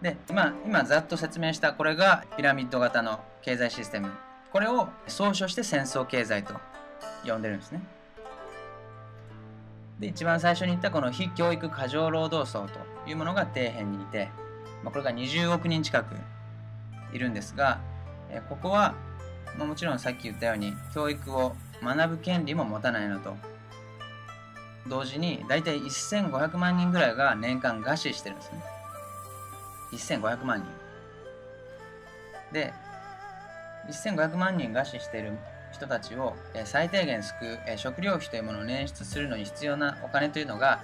で、今、今ざっと説明したこれがピラミッド型の経済システム。これを総称して戦争経済と呼んでるんですね。で、一番最初に言ったこの非教育過剰労働層というものが底辺にいて、まあ、これが20億人近くいるんですが、えここは、まあ、もちろんさっき言ったように教育を学ぶ権利も持たないのと同時に大体1500万人ぐらいが年間餓死してるんですね1500万人。で1500万人餓死している人たちを最低限救う食料費というものを捻出するのに必要なお金というのが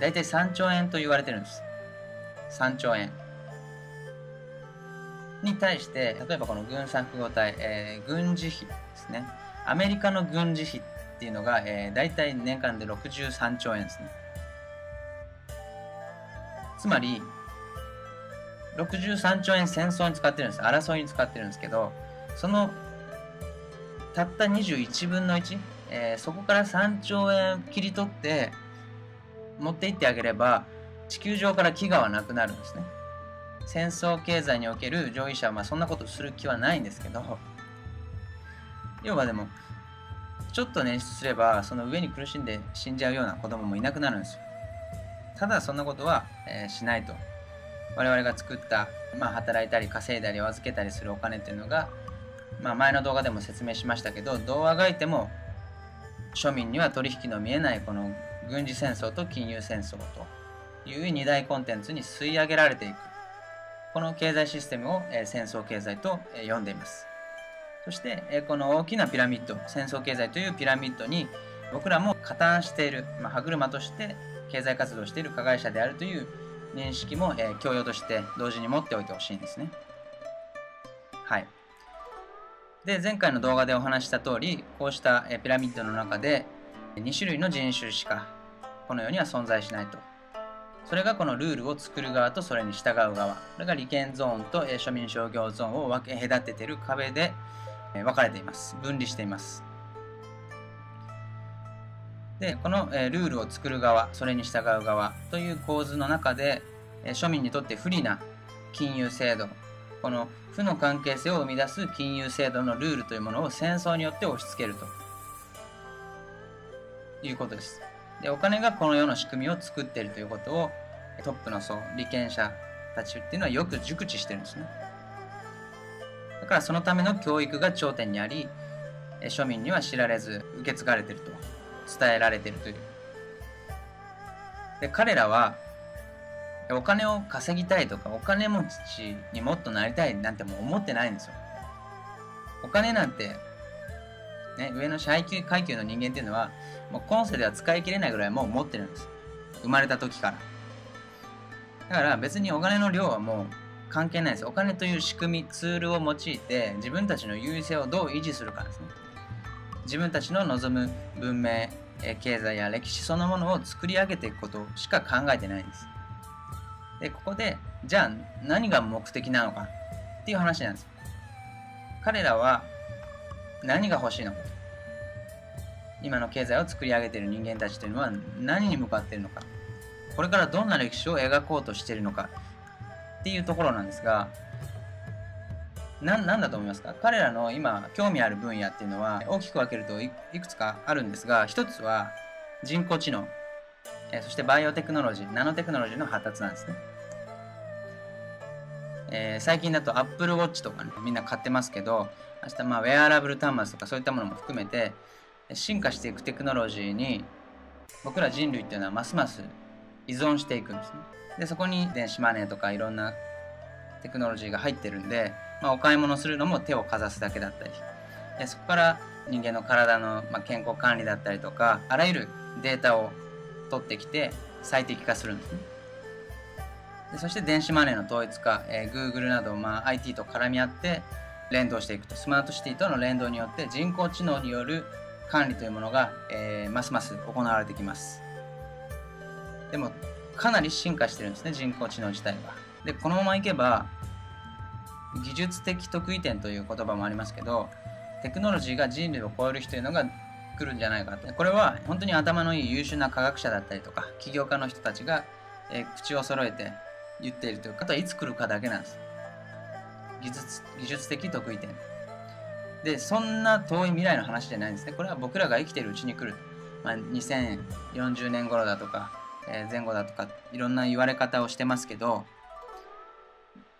大体3兆円と言われてるんです。3兆円。に対して例えばこの軍産複合体、えー、軍事費ですね。アメリカの軍事費っていうのが、えー、大体年間で63兆円ですね。つまり63兆円戦争に使ってるんです。争いに使ってるんですけどそのたった21分の1、えー、そこから3兆円切り取って持っていってあげれば地球上から飢餓はなくなるんですね。戦争経済における上位者はまあそんなことする気はないんですけど要はでもちょっと捻出すればその上に苦しんで死んじゃうような子供もいなくなるんですよ。ただそんなことは、えー、しないと。我々が作った、まあ、働いたり稼いだり預けたりするお金っていうのが、まあ、前の動画でも説明しましたけどどうあがいても庶民には取引の見えないこの軍事戦争と金融戦争という二大コンテンツに吸い上げられていくこの経済システムを、え戦争経済と、え呼んでいます。そして、えこの大きなピラミッド、戦争経済というピラミッドに僕らも加担している、まあ、歯車として経済活動している加害者であるという認識も、え教養として同時に持っておいてほしいんですね。はい。で、前回の動画でお話した通り、こうしたピラミッドの中で2種類の人種しかこの世には存在しないと。それがこのルールを作る側とそれに従う側。これが利権ゾーンと庶民商業ゾーンを分け隔ててる壁で分かれています。分離しています。で、このえルールを作る側、それに従う側という構図の中で、え庶民にとって不利な金融制度、この負の関係性を生み出す金融制度のルールというものを戦争によって押し付けるということです。でお金がこの世の仕組みを作っているということをトップの層利権者たちっていうのはよく熟知してるんですねだからそのための教育が頂点にあり庶民には知られず受け継がれてると伝えられてるというで彼らはお金を稼ぎたいとかお金持ちにもっとなりたいなんてもう思ってないんですよお金なんてね、上の階級階級の人間っていうのは、もう今世では使い切れないぐらいもう持ってるんです。生まれた時から。だから別にお金の量はもう関係ないです。お金という仕組み、ツールを用いて自分たちの優位性をどう維持するかですね。自分たちの望む文明、経済や歴史そのものを作り上げていくことしか考えてないんです。で、ここで、じゃあ何が目的なのかっていう話なんです。彼らは何が欲しいのか今の経済を作り上げている人間たちというのは何に向かっているのかこれからどんな歴史を描こうとしているのかっていうところなんですが何だと思いますか？彼らの今興味ある分野っていうのは大きく分けるといくつかあるんですが一つは人工知能そしてバイオテクノロジーナノテクノロジーの発達なんですねえー、最近だと Apple Watch とかね、みんな買ってますけど、明日まあウェアラブル端末とかそういったものも含めて、進化していくテクノロジーに、僕ら人類っていうのはますます依存していくんですね。で、そこに電子マネーとかいろんなテクノロジーが入ってるんで、まあ、お買い物するのも手をかざすだけだったり、でそこから人間の体の、まあ、健康管理だったりとか、あらゆるデータを取ってきて最適化するんですね。でそして電子マネーの統一化、えー、Google など、まあ、IT と絡み合って連動していくと。スマートシティとの連動によって人工知能による管理というものが、えー、ますます行われてきます。でもかなり進化してるんですね人工知能自体は。でこのままいけば技術的得意点という言葉もありますけどテクノロジーが人類を超える日というのが来るんじゃないかとこれは本当に頭のいい優秀な科学者だったりとか起業家の人たちが、えー、口を揃えて言っているというか、あとはいつ来るかだけなんです。技術技術的得意点。で、そんな遠い未来の話じゃないんですね。これは僕らが生きてるうちに来る。まあ、2040年頃だとか、えー、前後だとか、いろんな言われ方をしてますけど、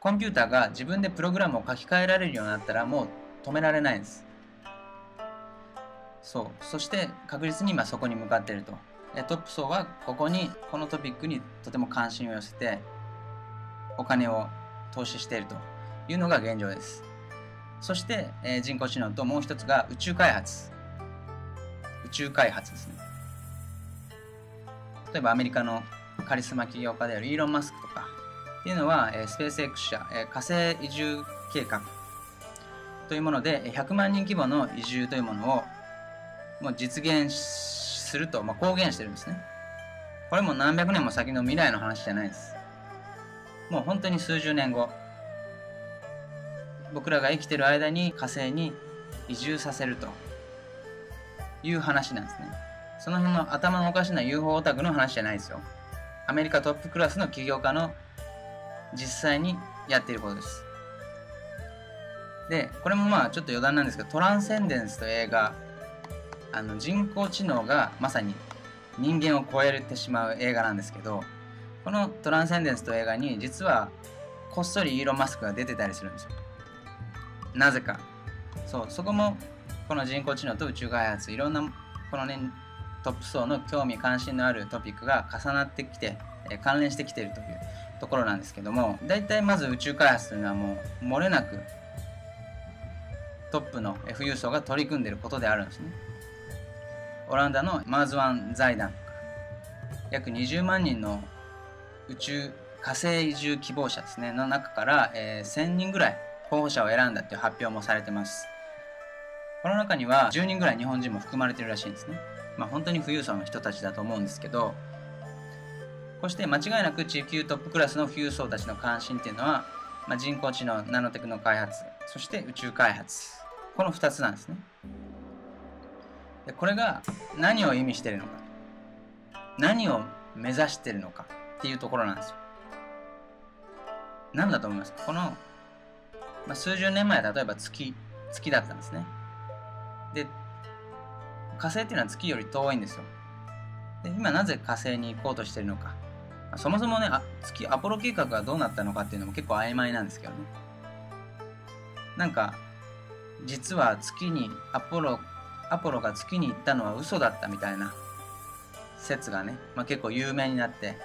コンピューターが自分でプログラムを書き換えられるようになったらもう止められないんです。そう。そして確実に今そこに向かっていると。トップ層はここに、このトピックにとても関心を寄せて、お金を投資しているというのが現状です。そして、えー、人工知能ともう一つが宇宙開発。宇宙開発ですね。例えばアメリカのカリスマ起業家であるイーロン・マスクとかっていうのは、えー、スペース X 社、えー、火星移住計画というもので100万人規模の移住というものをもう実現すると、まあ、公言してるんですね。これも何百年も先の未来の話じゃないです。もう本当に数十年後、僕らが生きてる間に火星に移住させるという話なんですね。その辺の頭のおかしな UFO オタクの話じゃないですよ。アメリカトップクラスの起業家の実際にやっていることです。で、これもまあちょっと余談なんですけど、トランセンデンスと映画、あの人工知能がまさに人間を超えてしまう映画なんですけど、このトランセンデンスと映画に実はこっそりイーロン・マスクが出てたりするんですよ。なぜか。そう、そこもこの人工知能と宇宙開発、いろんなこのね、トップ層の興味関心のあるトピックが重なってきて、え関連してきているというところなんですけども、大体まず宇宙開発というのはもう漏れなくトップの富裕層が取り組んでいることであるんですね。オランダのマーズワン財団約20万人の宇宙火星移住希望者ですねの中から、えー、1000人ぐらい候補者を選んだっていう発表もされてますこの中には10人ぐらい日本人も含まれてるらしいんですねまあ本当に富裕層の人たちだと思うんですけどこして間違いなく地球トップクラスの富裕層たちの関心っていうのは、まあ、人工知能ナノテクの開発そして宇宙開発この2つなんですねでこれが何を意味してるのか何を目指してるのかっていうところなんですよ。何だと思います？かこの、まあ、数十年前例えば月、月だったんですね。で、火星っていうのは月より遠いんですよ。で今なぜ火星に行こうとしてるのか。そもそもねあ、月、アポロ計画がどうなったのかっていうのも結構曖昧なんですけどね。なんか、実は月にアポロ、アポロが月に行ったのは嘘だったみたいな説がね、まあ、結構有名になって、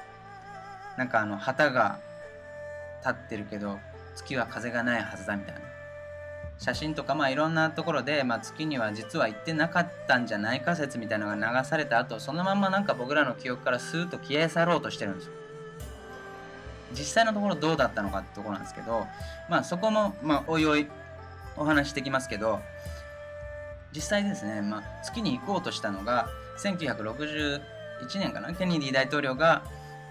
なんかあの旗が立ってるけど月は風がないはずだみたいな写真とかまあいろんなところで、まあ、月には実は行ってなかったんじゃないか説みたいなのが流された後そのまんまなんか僕らの記憶からスーッと消え去ろうとしてるんですよ実際のところどうだったのかってところなんですけどまあそこもまあおいおいお話してきますけど実際ですね、まあ、月に行こうとしたのが1961年かな？ケネディ大統領が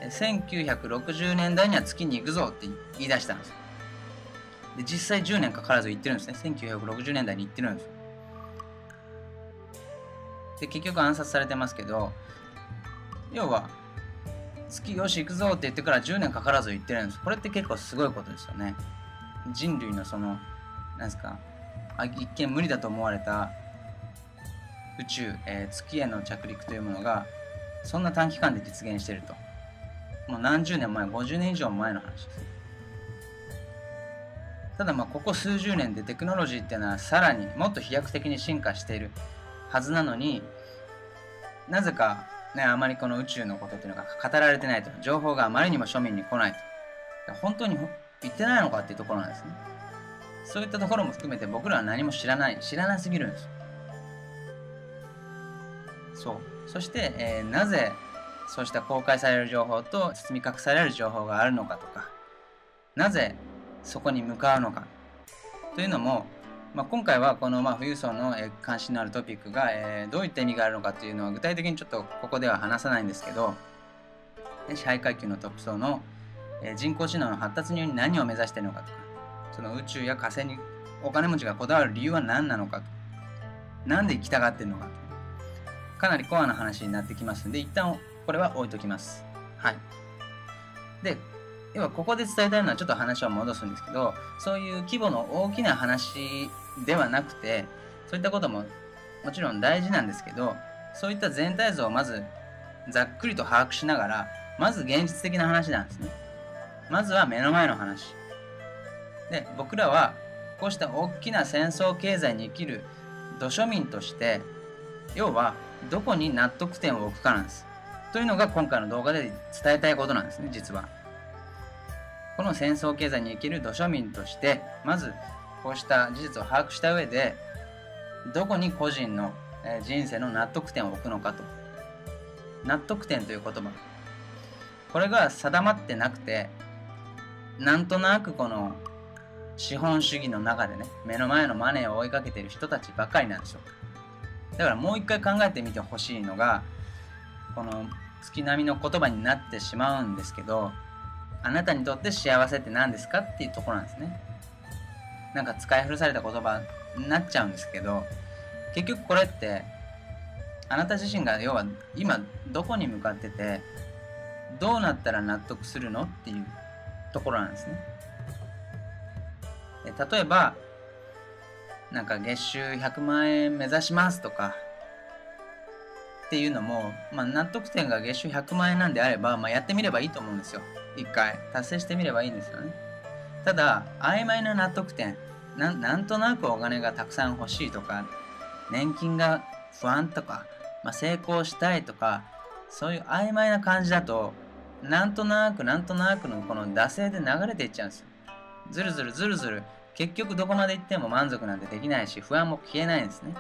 1960年代には月に行くぞって言い出したんですよ。で実際10年かからず行ってるんですね。1960年代に行ってるんですよ。で、結局暗殺されてますけど、要は、月よし行くぞって言ってから10年かからず行ってるんです。これって結構すごいことですよね。人類のその、なんですか、一見無理だと思われた宇宙、えー、月への着陸というものが、そんな短期間で実現してると。もう何十年前、50年以上前の話です。ただまあここ数十年でテクノロジーっていうのはさらにもっと飛躍的に進化しているはずなのになぜかねあまりこの宇宙のことっていうのが語られてないと。情報があまりにも庶民に来ないと。本当に言ってないのかっていうところなんですね。そういったところも含めて僕らは何も知らない知らなすぎるんですそう。そして、えー、なぜそうした公開される情報と包み隠される情報があるのかとか。なぜそこに向かうのかというのも、まあ、今回はこのまあ富裕層の関心のあるトピックが、えー、どういった意味があるのかというのは具体的にちょっとここでは話さないんですけど支配階級のトップ層の人工知能の発達により何を目指しているのかとかその宇宙や火星にお金持ちがこだわる理由は何なのかとなんで行きたがっているのかとかなりコアな話になってきますので一旦これは置いときます。はい。で、要はここで伝えたいのはちょっと話を戻すんですけどそういう規模の大きな話ではなくてそういったことももちろん大事なんですけどそういった全体像をまずざっくりと把握しながらまず現実的な話なんですね。まずは目の前の話。で僕らはこうした大きな戦争経済に生きる土庶民として要はどこに納得点を置くかなんです。というのが今回の動画で伝えたいことなんですね実は。この戦争経済に生きる土庶民としてまずこうした事実を把握した上でどこに個人の人生の納得点を置くのかと納得点という言葉これが定まってなくてなんとなくこの資本主義の中でね、目の前のマネーを追いかけてる人たちばっかりなんですよ。だからもう一回考えてみてほしいのが、この月並みの言葉になってしまうんですけど、あなたにとって幸せって何ですかっていうところなんですね。なんか使い古された言葉になっちゃうんですけど、結局これって、あなた自身が要は今どこに向かってて、どうなったら納得するのっていうところなんですね。例えば、なんか月収100万円目指しますとか、っていうのも、まあ、納得点が月収100万円なんであれば、まあ、やってみればいいと思うんですよ。一回。達成してみればいいんですよね。ただ、曖昧な納得点。ななんとなくお金がたくさん欲しいとか、年金が不安とか、まあ、成功したいとか、そういう曖昧な感じだと、なんとなくなんとなくのこの惰性で流れていっちゃうんですよ。ずるずるずるずる結局どこまで行っても満足なんてできないし不安も消えないんですね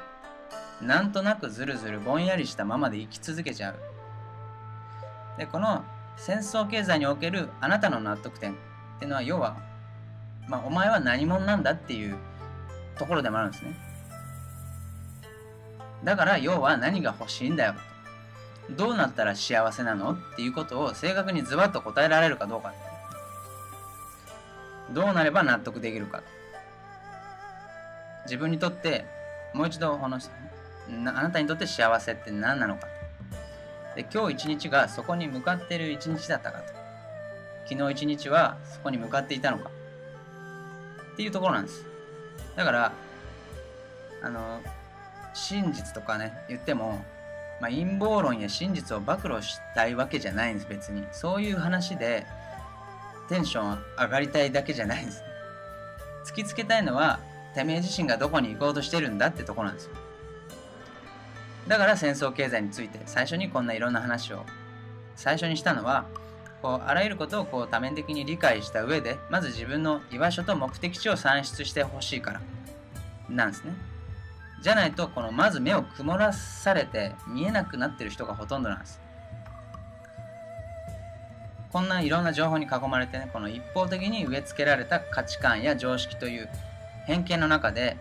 なんとなくずるずるぼんやりしたままで生き続けちゃうでこの戦争経済におけるあなたの納得点っていうのは要は、まあ、お前は何者なんだっていうところでもあるんですね。だから要は何が欲しいんだよ。どうなったら幸せなのっていうことを正確にズバッと答えられるかどうか。どうなれば納得できるか。自分にとってもう一度このあなたにとって幸せって何なのか。で今日一日がそこに向かっている一日だったかと昨日一日はそこに向かっていたのかっていうところなんですだからあの真実とかね言っても、まあ、陰謀論や真実を暴露したいわけじゃないんです別にそういう話でテンション上がりたいだけじゃないんです。突きつけたいのは、てめえ自身がどこに行こうとしてるんだってとこなんですよ。だから戦争経済について最初にこんないろんな話を最初にしたのは、こうあらゆることをこう多面的に理解した上で、まず自分の居場所と目的地を算出してほしいからなんですね。じゃないと、このまず目を曇らされて見えなくなってる人がほとんどなんです。こんないろんな情報に囲まれてね、この一方的に植え付けられた価値観や常識という偏見の中で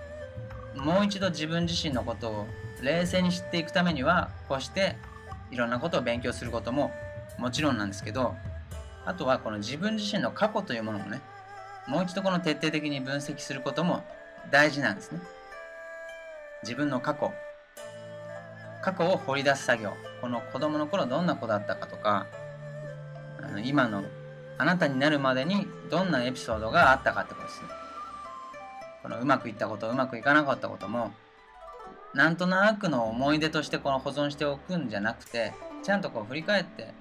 もう一度自分自身のことを冷静に知っていくためには、こうしていろんなことを勉強することももちろんなんですけど、あとはこの自分自身の過去というものもね、もう一度この徹底的に分析することも大事なんですね。自分の過去、過去を掘り出す作業、この子供の頃どんな子だったかとか、今のあなたになるまでにどんなエピソードがあったかってことですね。このうまくいったこと、うまくいかなかったことも、なんとなくの思い出としてこの保存しておくんじゃなくて、ちゃんとこう振り返って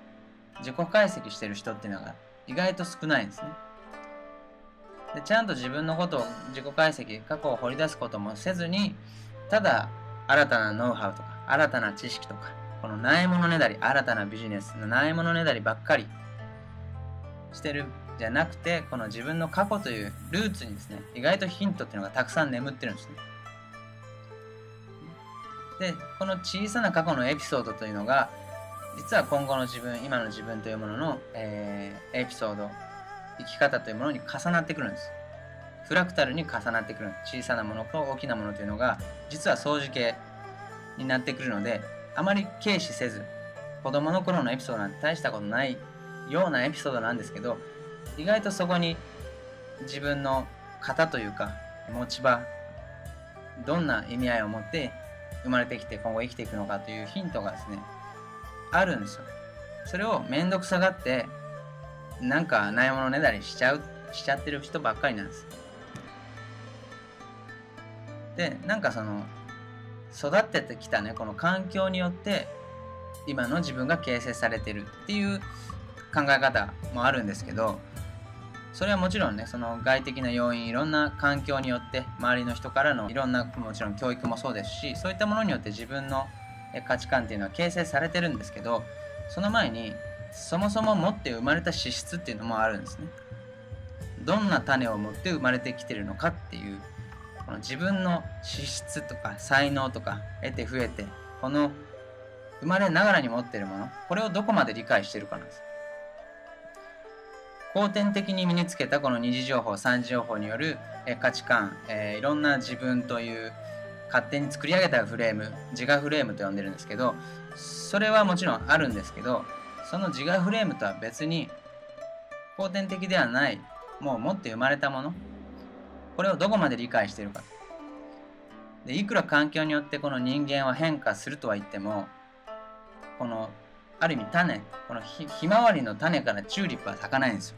自己解析してる人っていうのが意外と少ないんですね。でちゃんと自分のことを自己解析、過去を掘り出すこともせずに、ただ新たなノウハウとか、新たな知識とか、このないものねだり、新たなビジネスのないものねだりばっかりしてるじゃなくてこの自分の過去というルーツにですね意外とヒントっていうのがたくさん眠ってるんですねでこの小さな過去のエピソードというのが実は今後の自分今の自分というものの、えー、エピソード生き方というものに重なってくるんです。フラクタルに重なってくる小さなものと大きなものというのが実は相似形になってくるのであまり軽視せず子供の頃のエピソードなんて大したことないようなエピソードなんですけど意外とそこに自分の型というか持ち場どんな意味合いを持って生まれてきて今後生きていくのかというヒントがですねあるんですよ。それを面倒くさがってなんかないものねだりしちゃうしちゃってる人ばっかりなんです。でなんかその育っててきたねこの環境によって今の自分が形成されてるっていう考え方もあるんですけどそれはもちろんねその外的な要因いろんな環境によって周りの人からのいろんなもちろん教育もそうですしそういったものによって自分の価値観っていうのは形成されてるんですけどその前にそもそも持って生まれた資質っていうのもあるんですね。どんな種を持って生まれてきてるのかっていうこの自分の資質とか才能とか得て増えてこの生まれながらに持ってるものこれをどこまで理解してるかなんです。後天的に身につけたこの二次情報三次情報による価値観、えー、いろんな自分という勝手に作り上げたフレーム自我フレームと呼んでるんですけどそれはもちろんあるんですけどその自我フレームとは別に後天的ではないもう持って生まれたものこれをどこまで理解しているか。でいくら環境によってこの人間は変化するとは言ってもこのある意味種このひひまわりの種からチューリップは咲かないんですよ。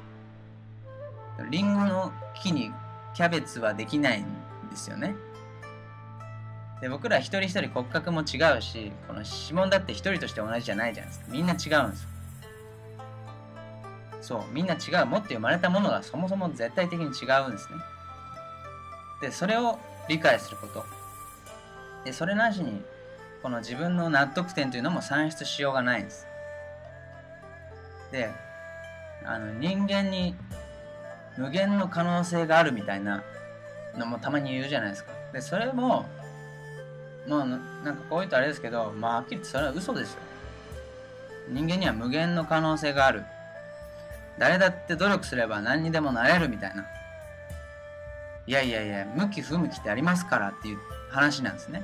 リンゴの木にキャベツはできないんですよね。で僕ら一人一人骨格も違うしこの指紋だって一人として同じじゃないじゃないですか。みんな違うんですよ。そうみんな違う。持って生まれたものがそもそも絶対的に違うんですね。でそれを理解すること。でそれなしにこの自分の納得点というのも算出しようがないんです。であの人間に無限の可能性があるみたいなのもたまに言うじゃないですか。でそれもまあなんかこういうとあれですけどまあはっきり言ってそれは嘘ですよ。人間には無限の可能性がある。誰だって努力すれば何にでもなれるみたいな。いやいやいや向き不向きってありますからっていう話なんですね。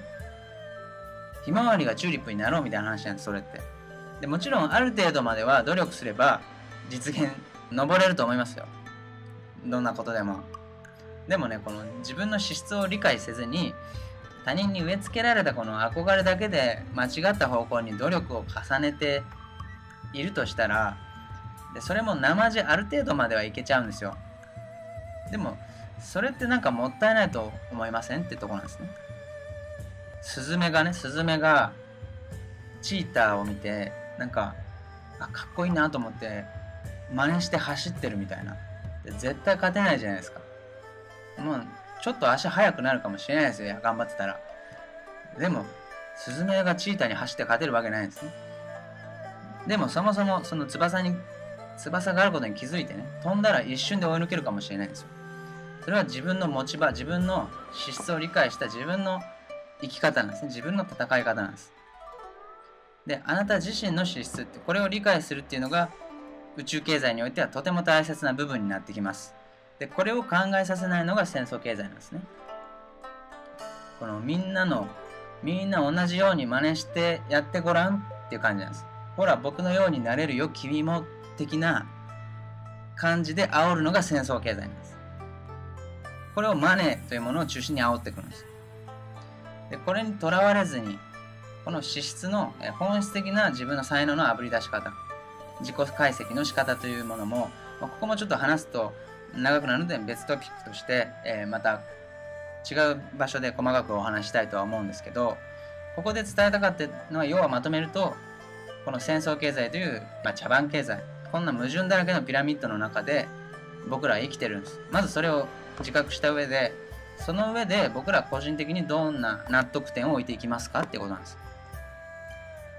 ひまわりがチューリップになろうみたいな話なんですそれって。でもちろんある程度までは努力すれば実現登れると思いますよ。どんなことでも。でもねこの自分の資質を理解せずに他人に植え付けられたこの憧れだけで間違った方向に努力を重ねているとしたらでそれも生地ある程度まではいけちゃうんですよ。でもそれってなんかもったいないと思いません？ってとこなんですね。スズメがねスズメがチーターを見てなんかあかっこいいなと思って真似して走ってるみたいな。絶対勝てないじゃないですか。もうちょっと足速くなるかもしれないですよ頑張ってたら。でもスズメがチーターに走って勝てるわけないんですね。でもそもそもその翼に翼があることに気づいてね飛んだら一瞬で追い抜けるかもしれないんですよ。それは自分の持ち場自分の資質を理解した自分の生き方なんですね。自分の戦い方なんです。であなた自身の資質ってこれを理解するっていうのが宇宙経済においてはとても大切な部分になってきます。でこれを考えさせないのが戦争経済なんですね。このみんなのみんな同じように真似してやってごらんっていう感じなんです。ほら僕のようになれるよ君も的な感じで煽るのが戦争経済なんです。これをマネーというものを中心に煽ってくるんです。でこれにとらわれずにこの資質の本質的な自分の才能のあぶり出し方自己解析の仕方というものもここもちょっと話すと長くなるので別トピックとして、えまた違う場所で細かくお話したいとは思うんですけどここで伝えたかったのは要はまとめるとこの戦争経済という、まあ、茶番経済こんな矛盾だらけのピラミッドの中で僕らは生きてるんです。まずそれを自覚した上でその上で僕ら個人的にどんな納得点を置いていきますかってことなんです。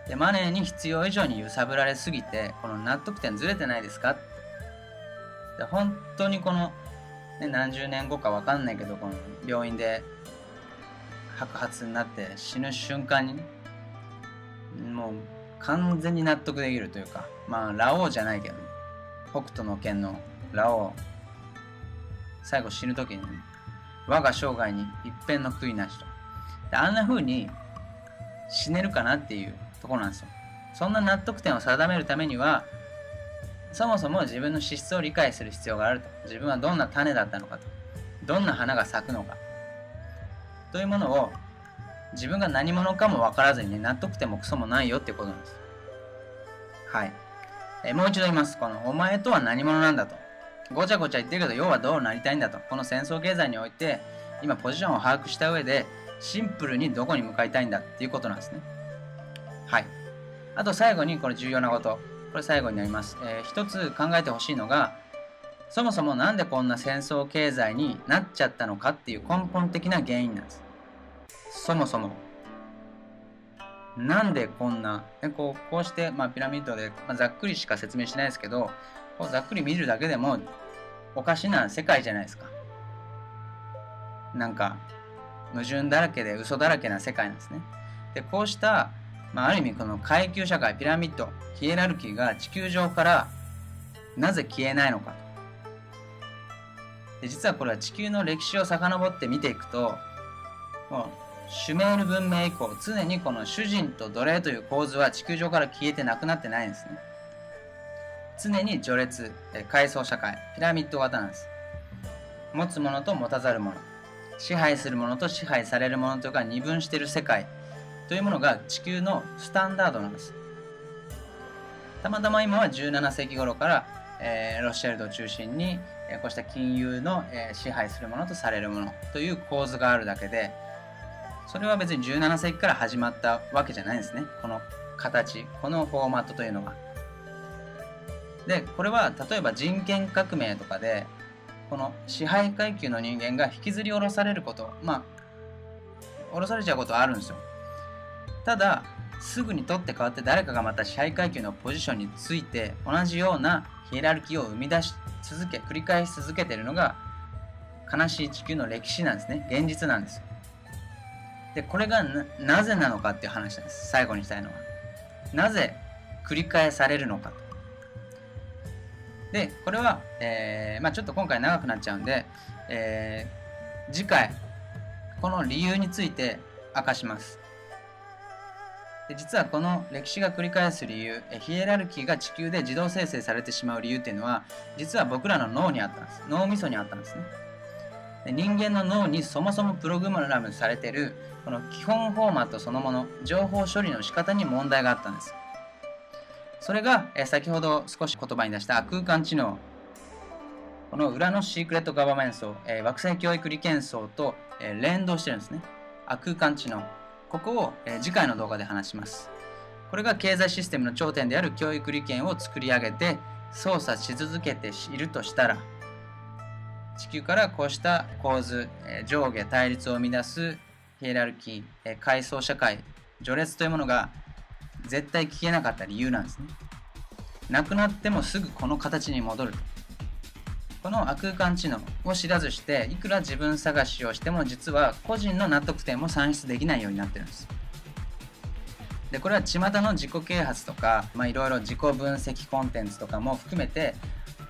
でマネーに必要以上に揺さぶられすぎてこの納得点ずれてないですか？で本当にこの、ね、何十年後か分かんないけどこの病院で白髪になって死ぬ瞬間に、もう完全に納得できるというかまあラオウじゃないけど、北斗の拳のラオウ最後死ぬ時に、ね、我が生涯に一片の悔いなしと。であんな風に死ねるかなっていうところなんですよそんな納得点を定めるためにはそもそも自分の資質を理解する必要があると自分はどんな種だったのかとどんな花が咲くのかというものを自分が何者かも分からずにね納得点もクソもないよってことなんですはい、え、もう一度言います。この、お前とは何者なんだと。ごちゃごちゃ言ってるけど、要はどうなりたいんだと。この戦争経済において、今ポジションを把握した上で、シンプルにどこに向かいたいんだっていうことなんですね。はい。あと最後にこれ重要なこと。これ最後になります。えー、一つ考えてほしいのが、そもそもなんでこんな戦争経済になっちゃったのかっていう根本的な原因なんです。そもそも。なんでこんな、でこうこうして、まあ、ピラミッドで、まあ、ざっくりしか説明してないですけど、こうざっくり見るだけでもおかしな世界じゃないですか。なんか矛盾だらけで嘘だらけな世界なんですね。でこうした、まあ、ある意味この階級社会ピラミッドヒエラルキーが地球上からなぜ消えないのかで実はこれは地球の歴史を遡って見ていくともうシュメール文明以降常にこの主人と奴隷という構図は地球上から消えてなくなってないんですね。常に序列階層社会ピラミッド型なんです。持つものと持たざるもの支配するものと支配されるものとか二分してる世界。というものが地球のスタンダードなんです。たまたま今は17世紀頃から、えー、ロシアルドを中心に、えー、こうした金融の、えー、支配するものとされるものという構図があるだけでそれは別に17世紀から始まったわけじゃないんですね。この形このフォーマットというのは。でこれは例えば人権革命とかでこの支配階級の人間が引きずり下ろされることまあ下ろされちゃうことはあるんですよ。ただすぐに取って代わって誰かがまた支配階級のポジションについて同じようなヒエラルキーを生み出し続け繰り返し続けているのが悲しい地球の歴史なんですね。現実なんです。でこれがなぜなのかっていう話なんです。最後にしたいのは。なぜ繰り返されるのかと。で、これは、えー、まあ、ちょっと今回長くなっちゃうんで、えー、次回、この理由について明かします。で実はこの歴史が繰り返す理由、ヒエラルキーが地球で自動生成されてしまう理由っていうのは、実は僕らの脳にあったんです。脳みそにあったんですね。で人間の脳にそもそもプログラムされてる、この基本フォーマットそのもの、情報処理の仕方に問題があったんです。それが、え先ほど少し言葉に出した空間知能。この裏のシークレットガバメント、え惑星教育利権層と、え連動してるんですね。空間知能。ここを、え次回の動画で話します。これが経済システムの頂点である教育利権を作り上げて操作し続けているとしたら地球からこうした構図、え上下対立を生み出すヒエラルキー、え階層社会序列というものが絶対聞けなかった理由なんですね。なくなってもすぐこの形に戻ると。この空間知能を知らずしていくら自分探しをしても実は個人の納得点も算出できないようになってるんです。でこれは巷の自己啓発とかいろいろ自己分析コンテンツとかも含めて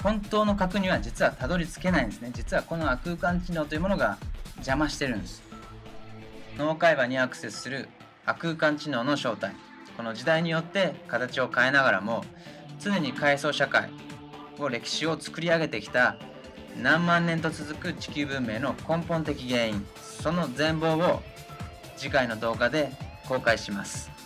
本当の核には実はたどり着けないんですね。実はこの空間知能というものが邪魔してるんです。脳会話にアクセスする空間知能の正体。この時代によって形を変えながらも常に階層社会を歴史を作り上げてきた何万年と続く地球文明の根本的原因その全貌を次回の動画で公開します。